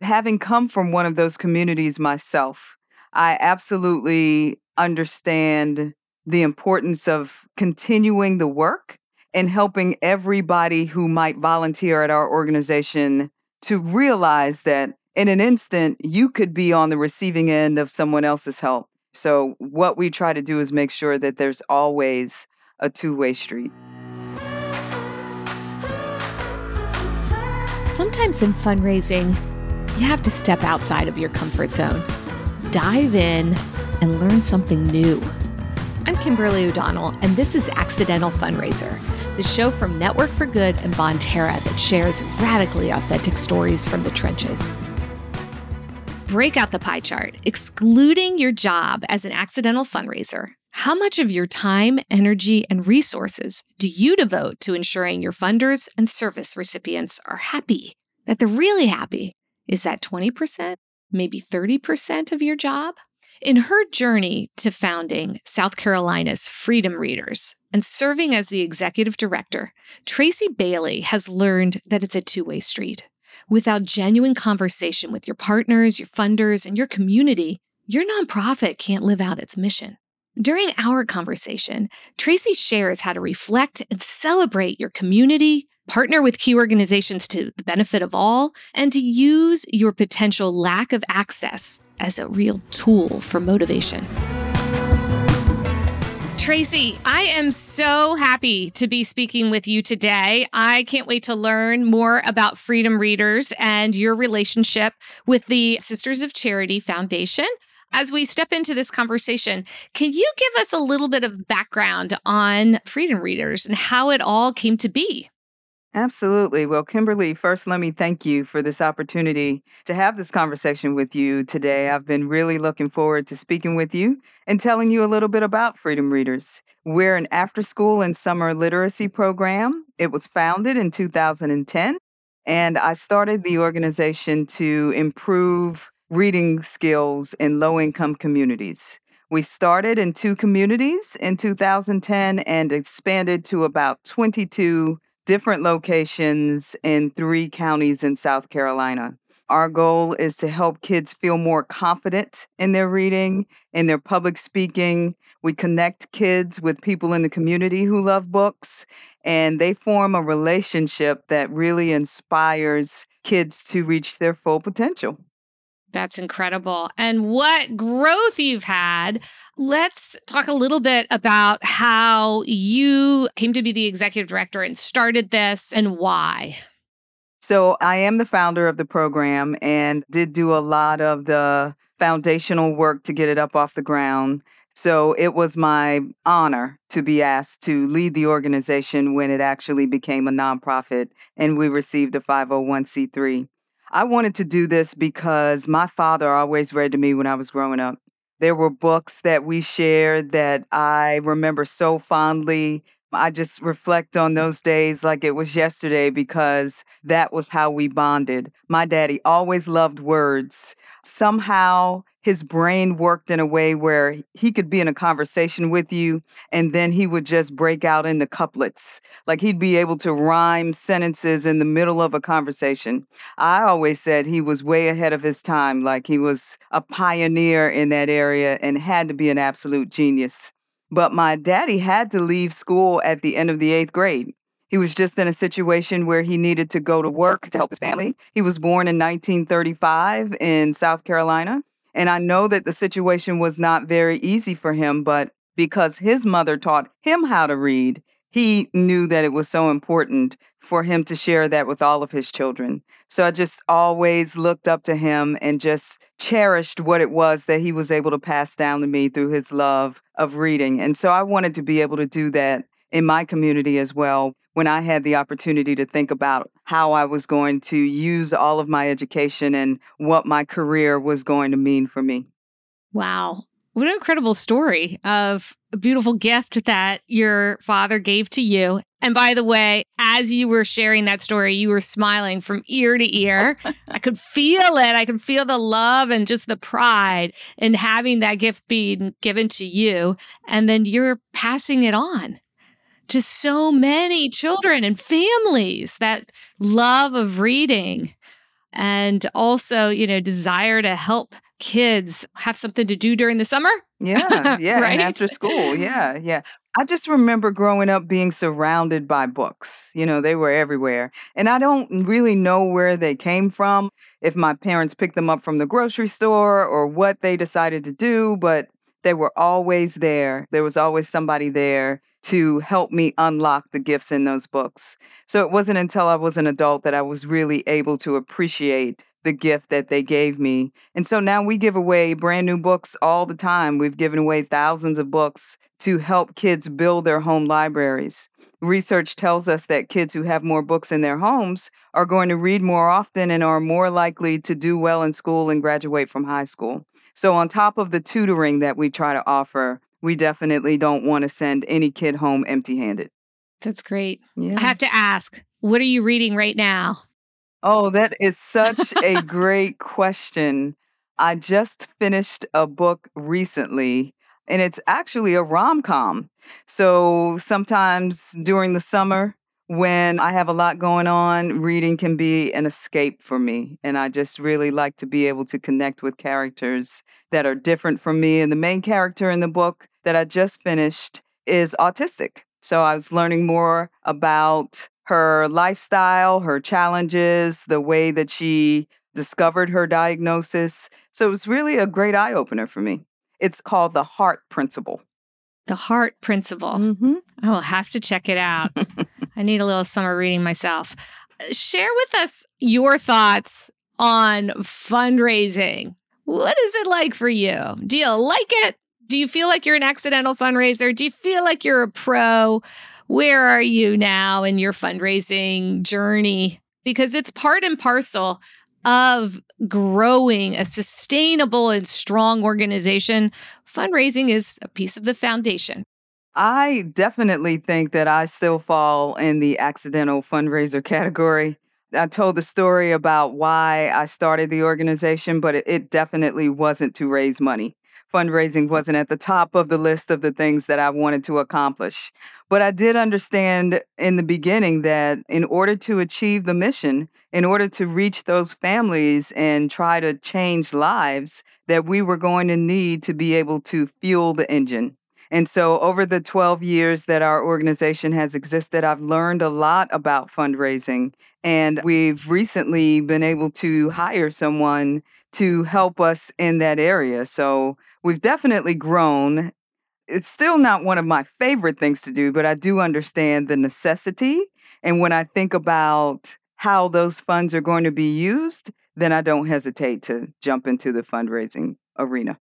having come from one of those communities myself, I absolutely understand the importance of continuing the work and helping everybody who might volunteer at our organization to realize that in an instant, you could be on the receiving end of someone else's help. So, what we try to do is make sure that there's always a two way street. Sometimes in fundraising, you have to step outside of your comfort zone, dive in, and learn something new. I'm Kimberly O'Donnell, and this is Accidental Fundraiser, the show from Network for Good and Bonterra that shares radically authentic stories from the trenches. Break out the pie chart, excluding your job as an accidental fundraiser. How much of your time, energy, and resources do you devote to ensuring your funders and service recipients are happy? That they're really happy? Is that 20%? Maybe 30% of your job? In her journey to founding South Carolina's Freedom Readers and serving as the executive director, Tracy Bailey has learned that it's a two way street. Without genuine conversation with your partners, your funders, and your community, your nonprofit can't live out its mission. During our conversation, Tracy shares how to reflect and celebrate your community, partner with key organizations to the benefit of all, and to use your potential lack of access as a real tool for motivation. Tracy, I am so happy to be speaking with you today. I can't wait to learn more about Freedom Readers and your relationship with the Sisters of Charity Foundation. As we step into this conversation, can you give us a little bit of background on Freedom Readers and how it all came to be? Absolutely. Well, Kimberly, first, let me thank you for this opportunity to have this conversation with you today. I've been really looking forward to speaking with you and telling you a little bit about Freedom Readers. We're an after school and summer literacy program. It was founded in 2010, and I started the organization to improve reading skills in low income communities. We started in two communities in 2010 and expanded to about 22 different locations in three counties in South Carolina. Our goal is to help kids feel more confident in their reading, in their public speaking. We connect kids with people in the community who love books, and they form a relationship that really inspires kids to reach their full potential. That's incredible. And what growth you've had. Let's talk a little bit about how you came to be the executive director and started this and why. So, I am the founder of the program and did do a lot of the foundational work to get it up off the ground. So, it was my honor to be asked to lead the organization when it actually became a nonprofit and we received a 501c3. I wanted to do this because my father always read to me when I was growing up. There were books that we shared that I remember so fondly. I just reflect on mm. those days like it was yesterday because that was how we bonded. My daddy always loved words. Somehow his brain worked in a way where he could be in a conversation with you and then he would just break out into couplets. Like he'd be able to rhyme sentences in the middle of a conversation. I always said he was way ahead of his time, like he was a pioneer in that area and had to be an absolute genius. But my daddy had to leave school at the end of the eighth grade. He was just in a situation where he needed to go to work to help his family. He was born in 1935 in South Carolina. And I know that the situation was not very easy for him, but because his mother taught him how to read, he knew that it was so important for him to share that with all of his children. So I just always looked up to him and just cherished what it was that he was able to pass down to me through his love of reading. And so I wanted to be able to do that in my community as well when I had the opportunity to think about how I was going to use all of my education and what my career was going to mean for me. Wow. What an incredible story of a beautiful gift that your father gave to you. And by the way, as you were sharing that story, you were smiling from ear to ear. I could feel it. I could feel the love and just the pride in having that gift being given to you. And then you're passing it on to so many children and families that love of reading. and also, you know, desire to help kids have something to do during the summer. Yeah, yeah, right? and after school, yeah, yeah. I just remember growing up being surrounded by books. You know, they were everywhere. And I don't really know where they came from, if my parents picked them up from the grocery store or what they decided to do, but they were always there. There was always somebody there to help me unlock the gifts in those books. So it wasn't until I was an adult that I was really able to appreciate the gift that they gave me. And so now we give away brand new books all the time. We've given away thousands of books to help kids build their home libraries. Research tells us that kids who have more books in their homes are going to read more often and are more likely to do well in school and graduate from high school. So, on top of the tutoring that we try to offer, we definitely don't want to send any kid home empty handed. That's great. Yeah. I have to ask, what are you reading right now? Oh, that is such a great question. I just finished a book recently, and it's actually a rom com. So sometimes during the summer, when I have a lot going on, reading can be an escape for me. And I just really like to be able to connect with characters that are different from me. And the main character in the book that I just finished is autistic. So I was learning more about her lifestyle, her challenges, the way that she discovered her diagnosis. So it was really a great eye opener for me. It's called the Heart Principle. The Heart Principle. Mm-hmm. I will have to check it out. I need a little summer reading myself. Share with us your thoughts on fundraising. What is it like for you? Do you like it? Do you feel like you're an accidental fundraiser? Do you feel like you're a pro? where are you now in your fundraising journey? Because it's part and parcel of growing a sustainable and strong organization. Fundraising is a piece of the foundation. I definitely think that I still fall in the accidental fundraiser category. I told the story about why I started the organization, but it, it definitely wasn't to raise money fundraising mm. wasn't at the top of the list of the things that I wanted to accomplish. But I did understand in the beginning that in order to achieve the mission, in order to reach those families and try to change lives, that we were going to need to be able to fuel the engine. And so, over the 12 years that our organization has existed, I've learned a lot about fundraising. And we've recently been able to hire someone to help us in that area. So, we've definitely grown. It's still not one of my favorite things to do, but I do understand the necessity. And when I think about how those funds are going to be used, then I don't hesitate to jump into the fundraising arena.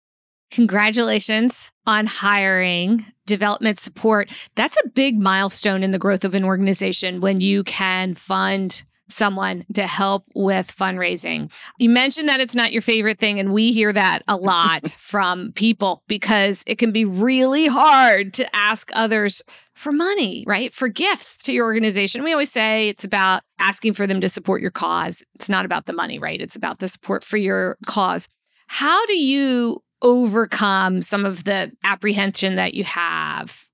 Congratulations on hiring development support. That's a big milestone in the growth of an organization when you can fund someone to help with fundraising. You mentioned that it's not your favorite thing, and we hear that a lot from people because it can be really hard to ask others for money, right? For gifts to your organization. We always say it's about asking for them to support your cause. It's not about the money, right? It's about the support for your cause. How do you overcome some of the apprehension that you have?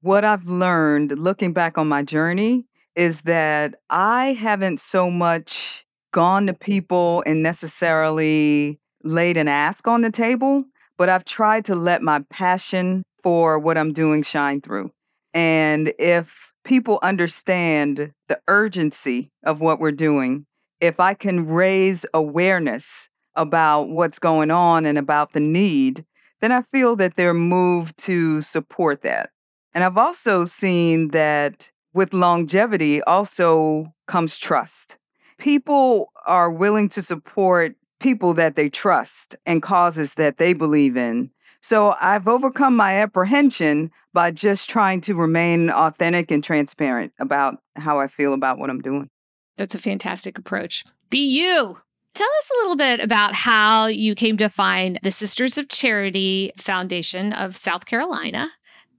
What I've learned looking back on my journey is that I haven't so much gone to people and necessarily laid an ask on the table, but I've tried to let my passion for what I'm doing shine through. And if people understand the urgency of what we're doing, if I can raise awareness about what's going on and about the need, then I feel that they're moved to support that. And I've also seen that with longevity also comes trust. People are willing to support people that they trust and causes that they believe in. So I've overcome my apprehension by just trying to remain authentic and transparent about how I feel about what I'm doing. That's a fantastic approach. Be you. Tell us a little bit about how you came to find the Sisters of Charity Foundation of South Carolina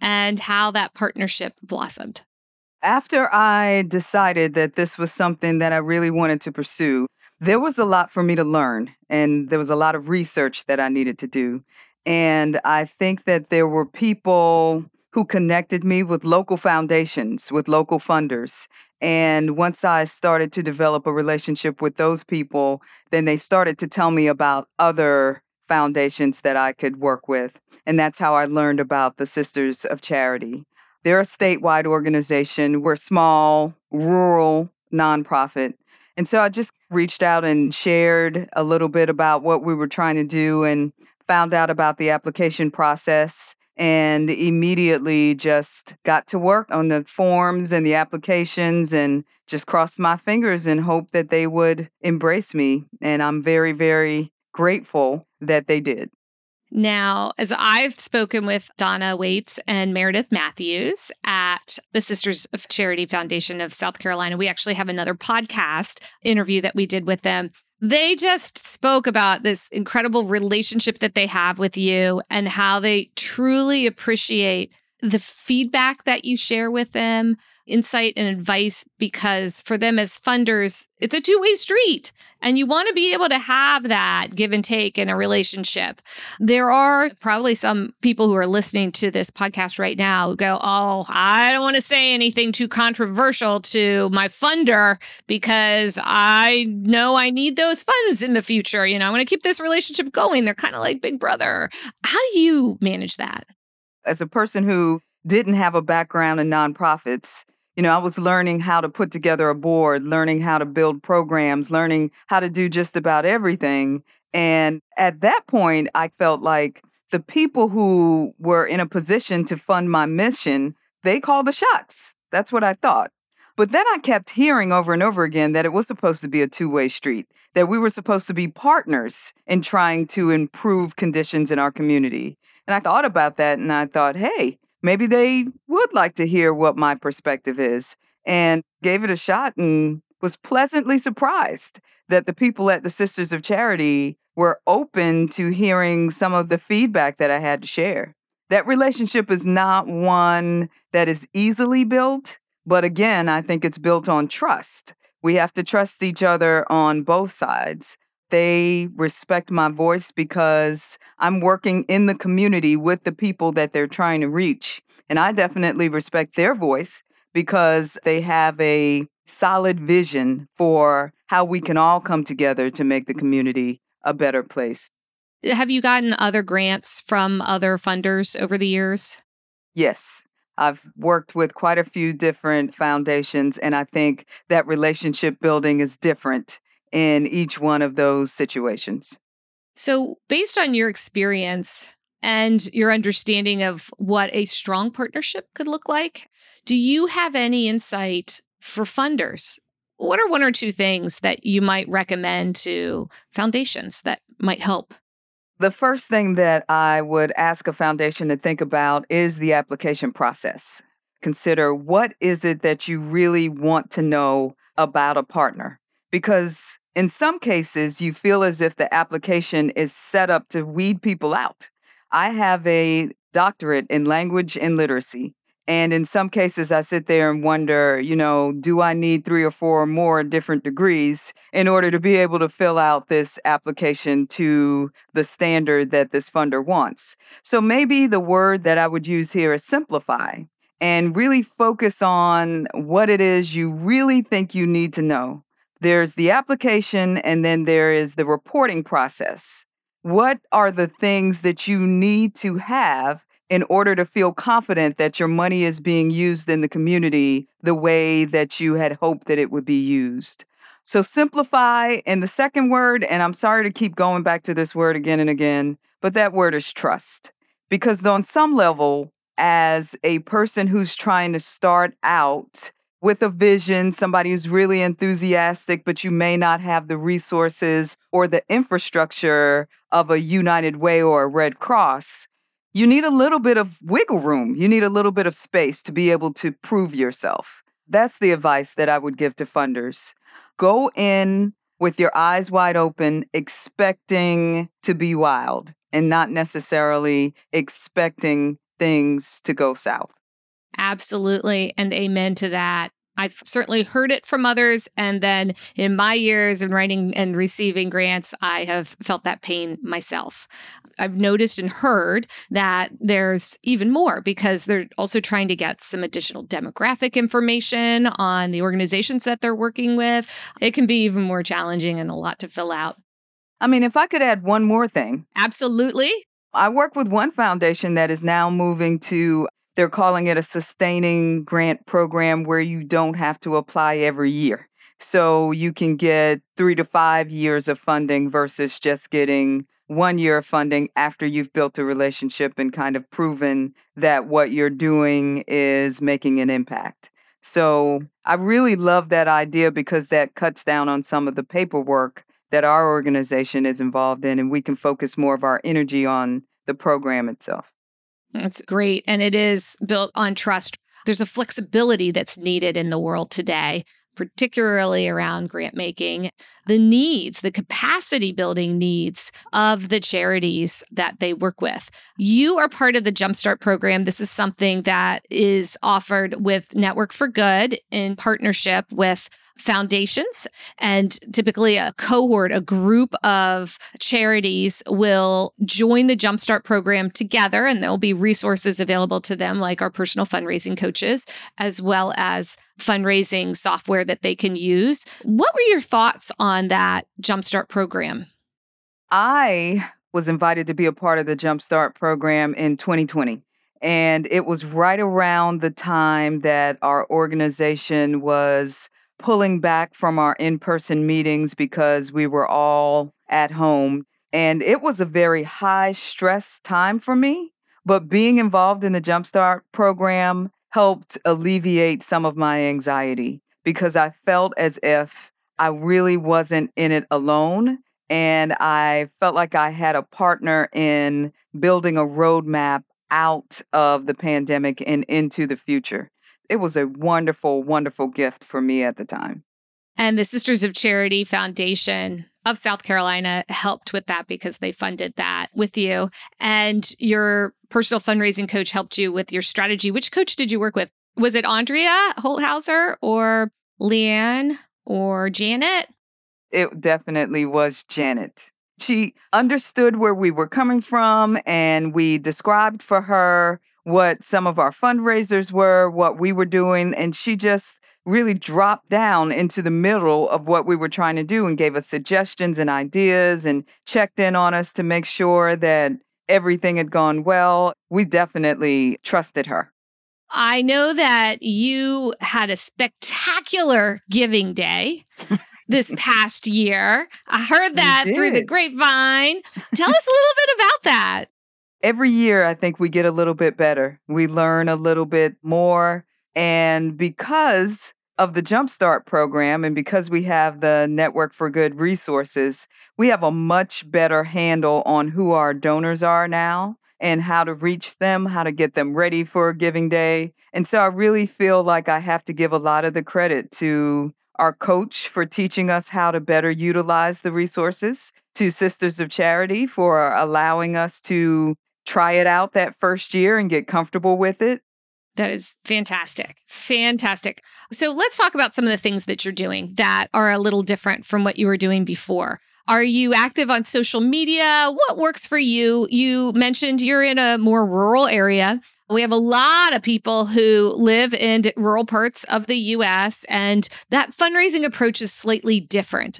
and how that partnership blossomed. After I decided that this was something that I really wanted to pursue, there was a lot for me to learn, and there was a lot of research that I needed to do. And I think that there were people who connected me with local foundations, with local funders. And once I started to develop a relationship with those people, then they started to tell me about other foundations that I could work with. And that's how I learned about the Sisters of Charity. They're a statewide organization. We're small, rural nonprofit. And so I just reached out and shared a little bit about what we were trying to do and found out about the application process and immediately just got to work on the forms and the applications and just crossed my fingers and hoped that they would embrace me. And I'm very, very grateful that they did. Now, as I've spoken with Donna Waits and Meredith Matthews at the Sisters of Charity Foundation of South Carolina, we actually have another podcast interview that we did with them. They just spoke about this incredible relationship that they have with you and how they truly appreciate the feedback that you share with them, insight and advice because for them as funders, it's a two way street. And you want to be able to have that give and take in a relationship. There are probably some people who are listening to this podcast right now who go, Oh, I don't want to say anything too controversial to my funder because I know I need those funds in the future. You know, I want to keep this relationship going. They're kind of like big brother. How do you manage that? As a person who didn't have a background in nonprofits, you know, I was learning how to put together a board, learning how to build programs, learning how to do just about everything. And at that point, I felt like the people who were in a position to fund my mission, they called the shots. That's what I thought. But then I kept hearing over and over again that it was supposed to be a two way street, that we were supposed to be partners in trying to improve conditions in our community. And I thought about that and I thought, hey, maybe they would like to hear what my perspective is and gave it a shot and was pleasantly surprised that the people at the Sisters of Charity were open to hearing some of the feedback that I had to share. That relationship is not one that is easily built, but again, I think it's built on trust. We have to trust each other on both sides. They respect my voice because I'm working in the community with the people that they're trying to reach. And I definitely respect their voice because they have a solid vision for how we can all come together to make the community a better place. Uh, have you gotten other grants from other funders over the years? Yes. I've worked with quite a few different foundations, and I think that relationship building is different in each one of those situations. So, based on your experience and your understanding of what a strong partnership could look like, do you have any insight for funders? What are one or two things that you might recommend to foundations that might help? The first thing that I would ask a foundation to think about is the application process. Consider what is it that you really want to know about a partner? Because in some cases, you feel as if the application is set up to weed people out. I have a doctorate in language and literacy. And in some cases, I sit there and wonder, you know, do I need three or four more different degrees in order to be able to fill out this application to the standard that this funder wants? So maybe the word that I would use here is simplify and really focus on what it is you really think you need to know there's the application, and then there is the reporting process. What are the things that you need to have in order to feel confident that your money is being used in the community the way that you had hoped that it would be used? So simplify. And the second word, and I'm sorry to keep going back to this word again and again, but that word is trust. Because on some level, as a person who's trying to start out with a vision, somebody who's really enthusiastic, but you may not have the resources or the infrastructure of a United Way or a Red Cross, you need a little bit of wiggle room. You need a little bit of space to be able to prove yourself. That's the advice that I would give to funders. Go in with your eyes wide open, expecting to be wild and not necessarily expecting things to go south. Absolutely. And amen to that. I've certainly heard it from others. And then in my years in writing and receiving grants, I have felt that pain myself. I've noticed and heard that there's even more because they're also trying to get some additional demographic information on the organizations that they're working with. It can be even more challenging and a lot to fill out. I mean, if I could add one more thing. Absolutely. I work with one foundation that is now moving to they're calling it a sustaining grant program where you don't have to apply every year. So you can get three to five years of funding versus just getting one year of funding after you've built a relationship and kind of proven that what you're doing is making an impact. So I really love that idea because that cuts down on some of the paperwork that our organization is involved in, and we can focus more of our energy on the program itself. That's great. And it is built on trust. There's a flexibility that's needed in the world today, particularly around grant making. The needs, the capacity building needs of the charities that they work with. You are part of the Jumpstart program. This is something that is offered with Network for Good in partnership with foundations. And typically, a cohort, a group of charities will join the Jumpstart program together, and there'll be resources available to them, like our personal fundraising coaches, as well as fundraising software that they can use. What were your thoughts on that Jumpstart program? I was invited to be a part of the Jumpstart program in 2020. And it was right around the time that our organization was pulling back from our in person meetings because we were all at home. And it was a very high stress time for me. But being involved in the Jumpstart program helped alleviate some of my anxiety because I felt as if I really wasn't in it alone. And I felt like I had a partner in building a roadmap out of the pandemic and into the future it was a wonderful, wonderful gift for me at the time. And the Sisters of Charity Foundation of South Carolina helped with that because they funded that with you. And your personal fundraising coach helped you with your strategy. Which coach did you work with? Was it Andrea Holthauser or Leanne or Janet? It definitely was Janet. She understood where we were coming from, and we described for her what some of our fundraisers were, what we were doing, and she just really dropped down into the middle of what we were trying to do and gave us suggestions and ideas and checked in on us to make sure that everything had gone well. We definitely trusted her. I know that you had a spectacular giving day. this past year. I heard that through the grapevine. Tell us a little bit about that every year, I think we get a little bit better. We learn a little bit more. And because of the Jumpstart program and because we have the Network for Good resources, we have a much better handle on who our donors are now and how to reach them, how to get them ready for Giving Day. And so I really feel like I have to give a lot of the credit to our coach for teaching us how to better utilize the resources, to Sisters of Charity for allowing us to try it out that first year and get comfortable with it. That is fantastic. Fantastic. So let's talk about some of the things that you're doing that are a little different from what you were doing before. Are you active on social media? What works for you? You mentioned you're in a more rural area. We have a lot of people who live in rural parts of the US, and that fundraising approach is slightly different.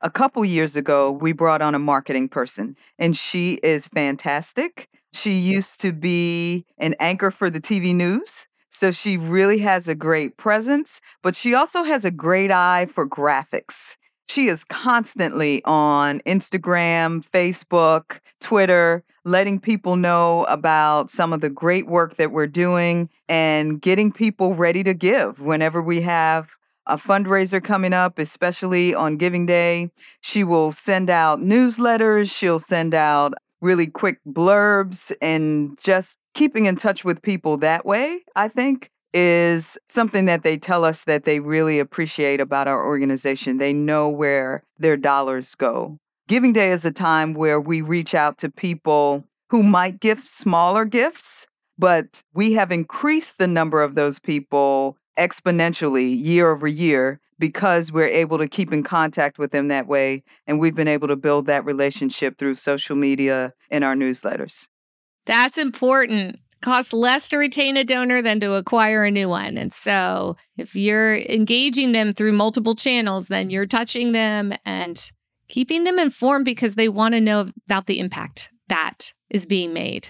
A couple years ago, we brought on a marketing person, and she is fantastic. She used to be an anchor for the TV news. So she really has a great presence, but she also has a great eye for graphics. She is constantly on Instagram, Facebook, Twitter, letting people know about some of the great work that we're doing and getting people ready to give whenever we have a fundraiser coming up, especially on Giving Day. She will send out newsletters, she'll send out really quick blurbs and just keeping in touch with people that way, I think is something that they tell us that they really appreciate about our organization. They know where their dollars go. Giving Day is a time where we reach out to people who might give smaller gifts, but we have increased the number of those people exponentially year over year because we're able to keep in contact with them that way. And we've been able to build that relationship through social media and our newsletters. That's important. Costs less to retain a donor than to acquire a new one. And so if you're engaging them through multiple channels, then you're touching them and keeping them informed because they want to know about the impact that is being made.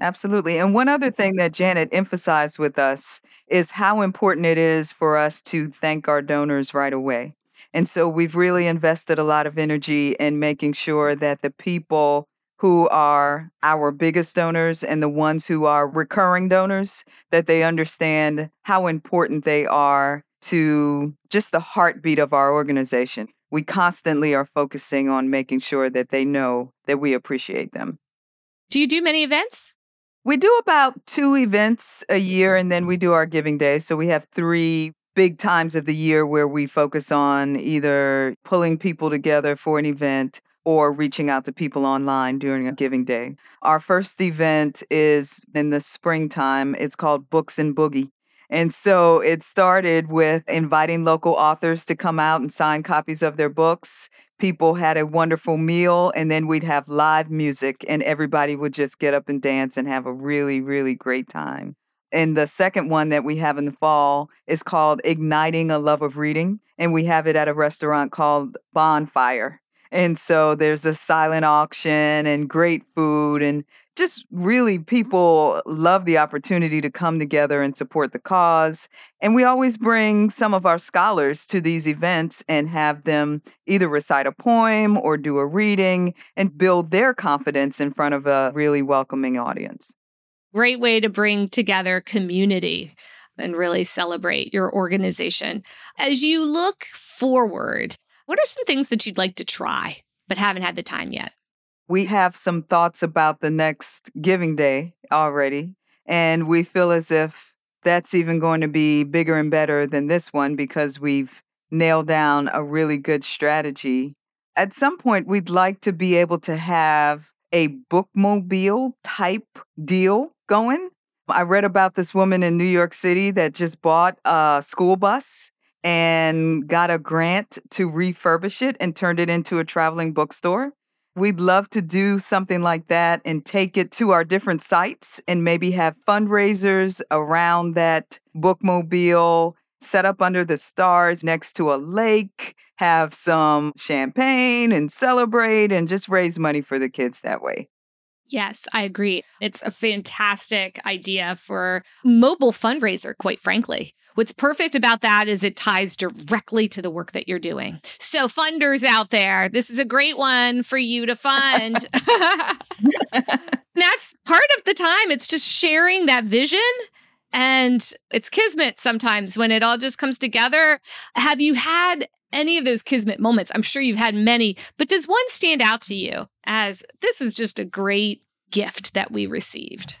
Absolutely. And one other thing that Janet emphasized with us is how important it is for us to thank our donors right away. And so we've really invested a lot of energy in making sure that the people who are our biggest donors and the ones who are recurring donors that they understand how important they are to just the heartbeat of our organization. We constantly are focusing on making sure that they know that we appreciate them. Do you do many events? We do about two events a year, and then we do our giving day. So we have three big times of the year where we focus on either pulling people together for an event or reaching out to people online during a giving day. Our first event is in the springtime. It's called Books and Boogie. And so it started with inviting local authors to come out and sign copies of their books people had a wonderful meal and then we'd have live music and everybody would just get up and dance and have a really really great time. And the second one that we have in the fall is called igniting a love of reading and we have it at a restaurant called bonfire. And so there's a silent auction and great food and just really people love the opportunity to come together and support the cause. And we always bring some of our scholars to these events and have them either recite a poem or do a reading and build their confidence in front of a really welcoming audience. Great way to bring together community and really celebrate your organization. As you look forward, what are some things that you'd like to try but haven't had the time yet? We mm-hmm. have some thoughts about the next Giving Day already, and we feel as if that's even going to be bigger and better than this one because we've nailed down a really good strategy. At some point, we'd like to be able to have a bookmobile type deal going. I read about this woman in New York City that just bought a school bus and got a grant to refurbish it and turned it into a traveling bookstore. We'd love to do something like that and take it to our different sites and maybe have fundraisers around that bookmobile, set up under the stars next to a lake, have some champagne and celebrate and just raise money for the kids that way. Yes, I agree. It's a fantastic idea for mobile fundraiser, quite frankly. What's perfect about that is it ties directly to the work that you're doing. So, funders out there, this is a great one for you to fund. That's part of the time. It's just sharing that vision. And it's kismet sometimes when it all just comes together. Have you had any of those kismet moments. I'm sure you've had many, but does one stand out to you as this was just a great gift that we received?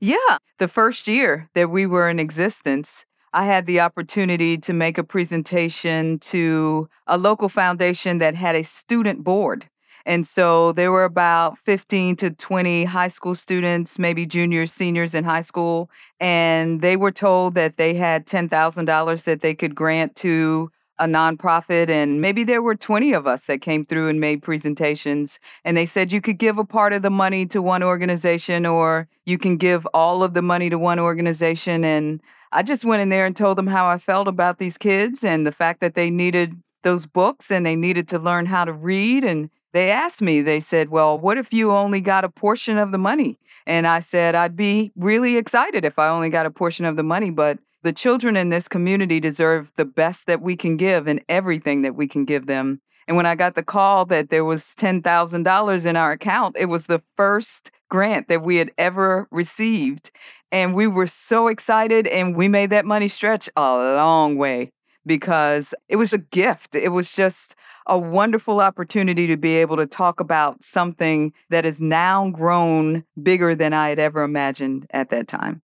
Yeah. The first year that we were in existence, I had the opportunity to make a presentation to a local foundation that had a student board. And so there were about 15 to 20 high school students, maybe juniors, seniors in high school. And they were told that they had $10,000 that they could grant to a nonprofit and maybe there were 20 of us that came through and made presentations and they said you could give a part of the money to one organization or you can give all of the money to one organization and I just went in there and told them how I felt about these kids and the fact that they needed those books and they needed to learn how to read and they asked me they said well what if you only got a portion of the money? And I said I'd be really excited if I only got a portion of the money but the children in this community deserve the best that we can give and everything that we can give them. And when I got the call that there was $10,000 in our account, it was the first grant that we had ever received. And we were so excited and we made that money stretch a long way because it was a gift. It was just a wonderful opportunity to be able to talk about something that is now grown bigger than I had ever imagined at that time.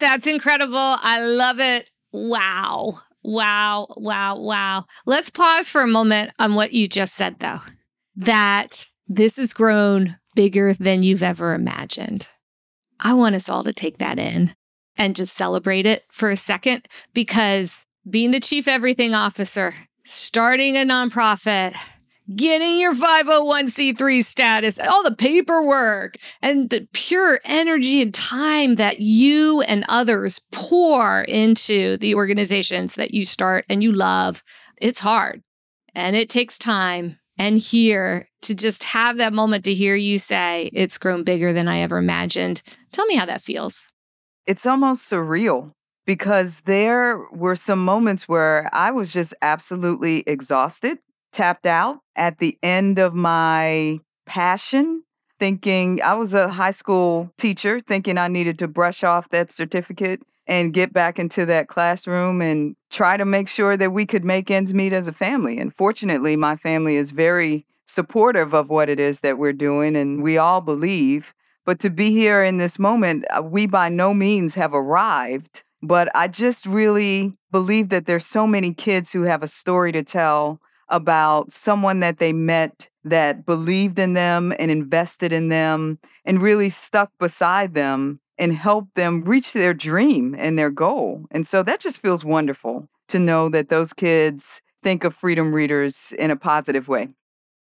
That's incredible. I love it. Wow. Wow. Wow. Wow. Let's pause for a moment on what you just said, though, that this has grown bigger than you've ever imagined. I want us all to take that in and just celebrate it for a second because being the chief everything officer, starting a nonprofit, getting your 501c3 status, all the paperwork, and the pure energy and time that you and others pour into the organizations that you start and you love, it's hard and it takes time. And here to just have that moment to hear you say, it's grown bigger than I ever imagined. Tell me how that feels. It's almost surreal because there were some moments where I was just absolutely exhausted tapped out at the end of my passion, thinking I was a high school teacher, thinking I needed to brush off that certificate and get back into that classroom and try to make sure that we could make ends meet as a family. And fortunately, my family is very supportive of what it is that we're doing, and we all believe. But to be here in this moment, uh, we by no means have arrived. But I just really believe that there's so many kids who have a story to tell about someone that they met that believed in them and invested in them and really stuck beside them and helped them reach their dream and their goal. And so that just feels wonderful to know that those kids think of Freedom Readers in a positive way.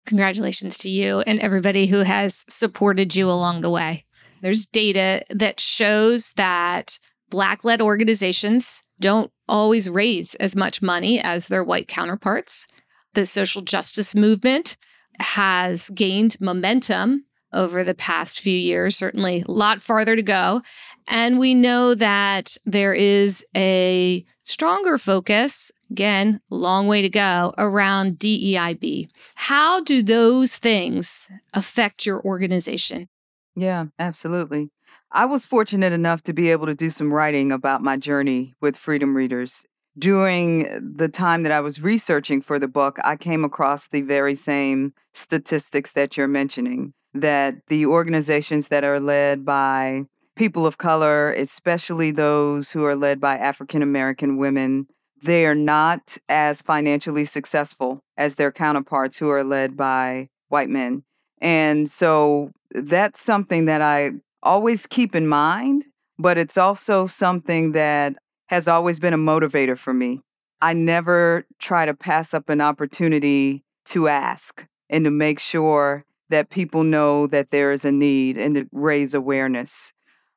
Congratulations to you and everybody who has supported you along the way. There's data that shows that Black led organizations don't always raise as much money as their white counterparts the social justice movement has gained momentum over the past few years, certainly a lot farther to go. And we know that there is a stronger focus, again, long way to go, around DEIB. How do those things affect your organization? Yeah, absolutely. I was fortunate enough to be able to do some writing about my journey with Freedom Readers during the time that I was researching for the book, I came across the very same statistics that you're mentioning that the organizations that are led by people of color, especially those who are led by African American women, they are not as financially successful as their counterparts who are led by white men. And so that's something that I always keep in mind, but it's also something that has always been a motivator for me. I never try to pass up an opportunity to ask and to make sure that people know that there is a need and to raise awareness.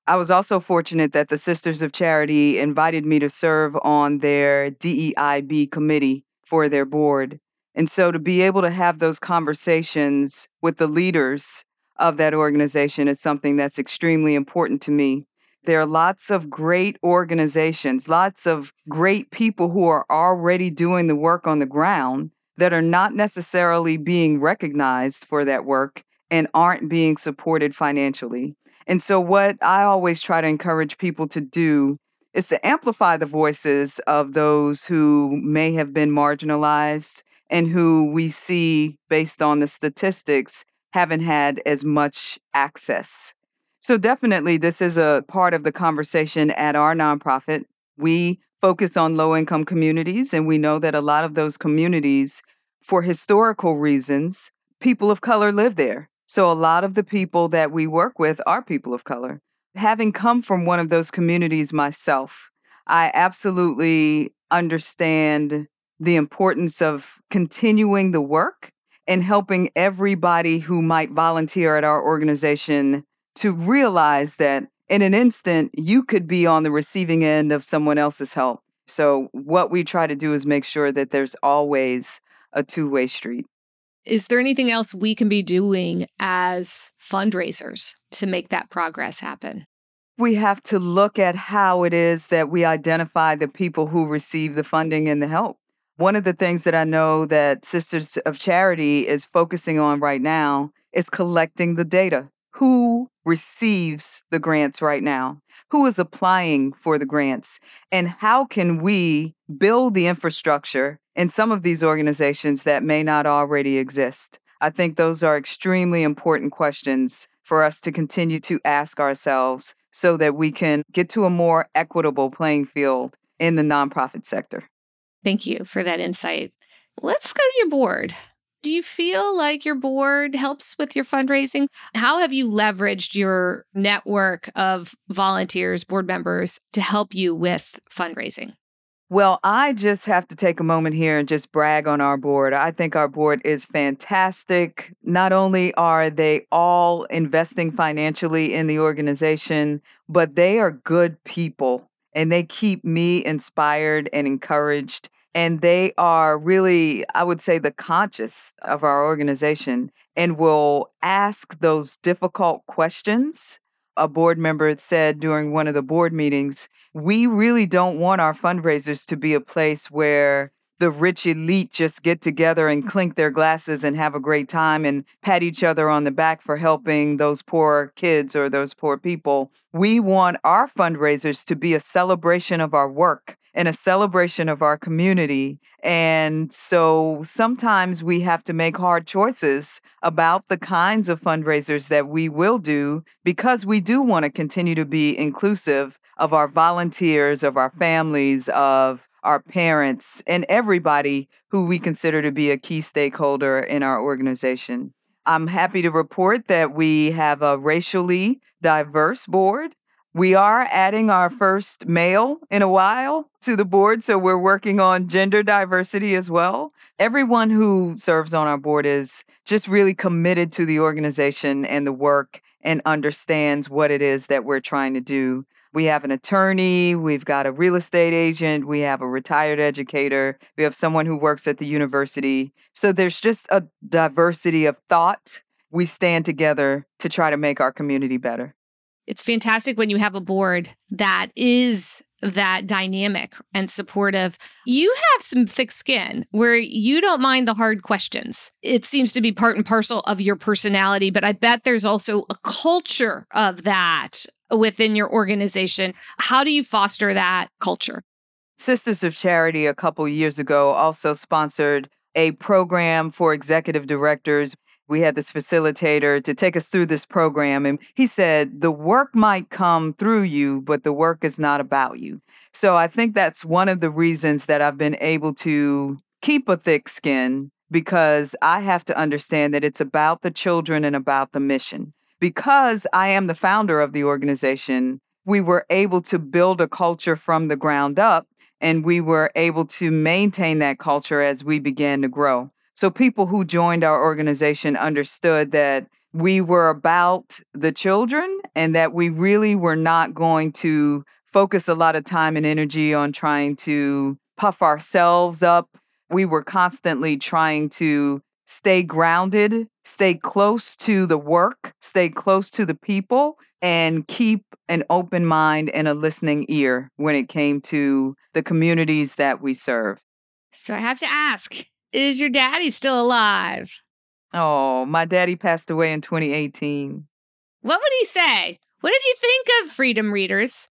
I was also fortunate that the Sisters of Charity invited me to serve on their DEIB committee for their board. And so to be able to have those conversations with the leaders of that organization is something that's extremely important to me. There are lots of great organizations, lots of great people who are already doing the work on the ground that are not necessarily being recognized for that work and aren't being supported financially. And so, what I always try to encourage people to do is to amplify the voices of those who may have been marginalized and who we see, based on the statistics, haven't had as much access so, definitely, this is a part of the conversation at our nonprofit. We focus on low income communities, and we know that a lot of those communities, for historical reasons, people of color live there. So, a lot of the people that we work with are people of color. Having come from one of those communities myself, I absolutely understand the importance of continuing the work and helping everybody who might volunteer at our organization to realize that in an instant, you could be on the receiving end of someone else's help. So, what we try to do is make sure that there's always a two way street. Is there anything else we can be doing as fundraisers to make that progress happen? We have to look at how it is that we identify the people who receive the funding and the help. One of the things that I know that Sisters of Charity is focusing on right now is collecting the data who receives the grants right now? Who is applying for the grants? And how can we build the infrastructure in some of these organizations that may not already exist? I think those are extremely important questions for us to continue to ask ourselves so that we can get to a more equitable playing field in the nonprofit sector. Thank you for that insight. Let's go to your board. Do you feel like your board helps with your fundraising? How have you leveraged your network of volunteers, board members to help you with fundraising? Well, I just have to take a moment here and just brag on our board. I think our board is fantastic. Not only are they all investing financially in the organization, but they are good people and they keep me inspired and encouraged. And they are really, I would say, the conscious of our organization and will ask those difficult questions a board member said during one of the board meetings, we really don't want our fundraisers to be a place where the rich elite just get together and clink their glasses and have a great time and pat each other on the back for helping those poor kids or those poor people. We want our fundraisers to be a celebration of our work and a celebration of our community. And so sometimes we have to make hard choices about the kinds of fundraisers that we will do because we do want to continue to be inclusive of our volunteers, of our families, of our parents, and everybody who we consider to be a key stakeholder in our organization. I'm happy to report that we have a racially diverse board. We are adding our first male in a while to the board, so we're working on gender diversity as well. Everyone who serves on our board is just really committed to the organization and the work and understands what it is that we're trying to do. We have an attorney, we've got a real estate agent, we have a retired educator, we have someone who works at the university. So there's just a diversity of thought. We stand together to try to make our community better it's fantastic when you have a board that is that dynamic and supportive. You have some thick skin where you don't mind the hard questions. It seems to be part and parcel of your personality, but I bet there's also a culture of that within your organization. How do you foster that culture? Sisters of Charity a couple years ago also sponsored a program for executive directors we had this facilitator to take us through this program. And he said, The work might come through you, but the work is not about you. So I think that's one of the reasons that I've been able to keep a thick skin because I have to understand that it's about the children and about the mission. Because I am the founder of the organization, we were able to build a culture from the ground up and we were able to maintain that culture as we began to grow. So people who joined our organization understood that we were about the children and that we really were not going to focus a lot of time and energy on trying to puff ourselves up. We were constantly trying to stay grounded, stay close to the work, stay close to the people, and keep an open mind and a listening ear when it came to the communities that we serve. So I have to ask is your daddy still alive? Oh, my daddy passed away in 2018. What would he say? What did he think of Freedom Readers?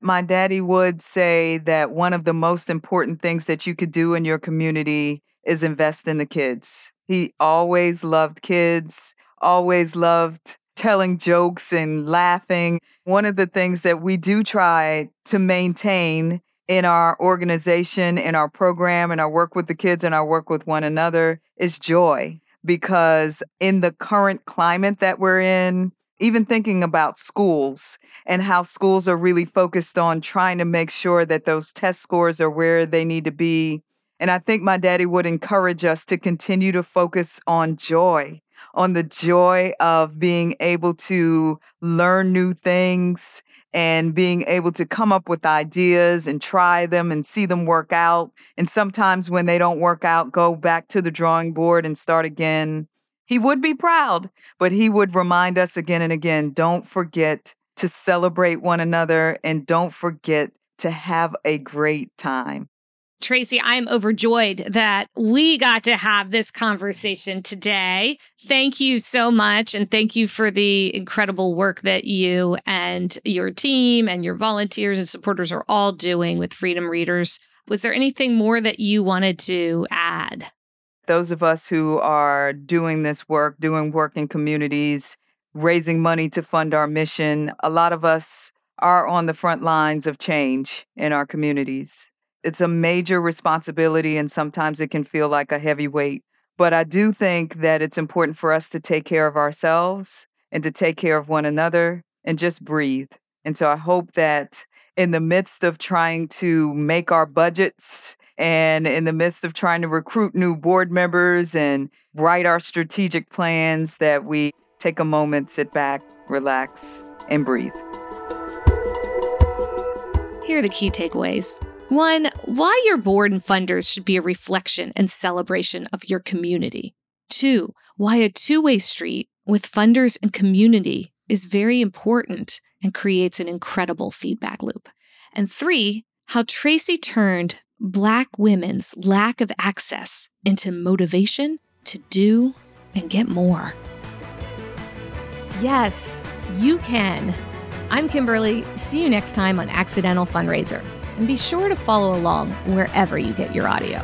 My daddy would say that one of the most important things that you could do in your community is invest in the kids. He always loved kids, always loved telling jokes and laughing. One of the things that we do try to maintain in our organization, in our program, in our work with the kids, and our work with one another is joy. Because in the current climate that we're in, even thinking about schools and how schools are really focused on trying to make sure that those test scores are where they need to be. And I think my daddy would encourage us to continue to focus on joy, on the joy of being able to learn new things and being able to come up with ideas and try them and see them work out. And sometimes when they don't work out, go back to the drawing board and start again. He would be proud, but he would remind us again and again don't forget to celebrate one another and don't forget to have a great time. Tracy, I am overjoyed that we got to have this conversation today. Thank you so much. And thank you for the incredible work that you and your team and your volunteers and supporters are all doing with Freedom Readers. Was there anything more that you wanted to add? Those of us who are doing this work, doing work in communities, raising money to fund our mission, a lot of us are on the front lines of change in our communities it's a major responsibility and sometimes it can feel like a heavy weight But I do think that it's important for us to take care of ourselves and to take care of one another and just breathe. And so I hope that in the midst of trying to make our budgets and in the midst of trying to recruit new board members and write our strategic plans that we take a moment, sit back, relax, and breathe. Here are the key takeaways. One, why your board and funders should be a reflection and celebration of your community. Two, why a two way street with funders and community is very important and creates an incredible feedback loop. And three, how Tracy turned Black women's lack of access into motivation to do and get more. Yes, you can. I'm Kimberly. See you next time on Accidental Fundraiser. And be sure to follow along wherever you get your audio.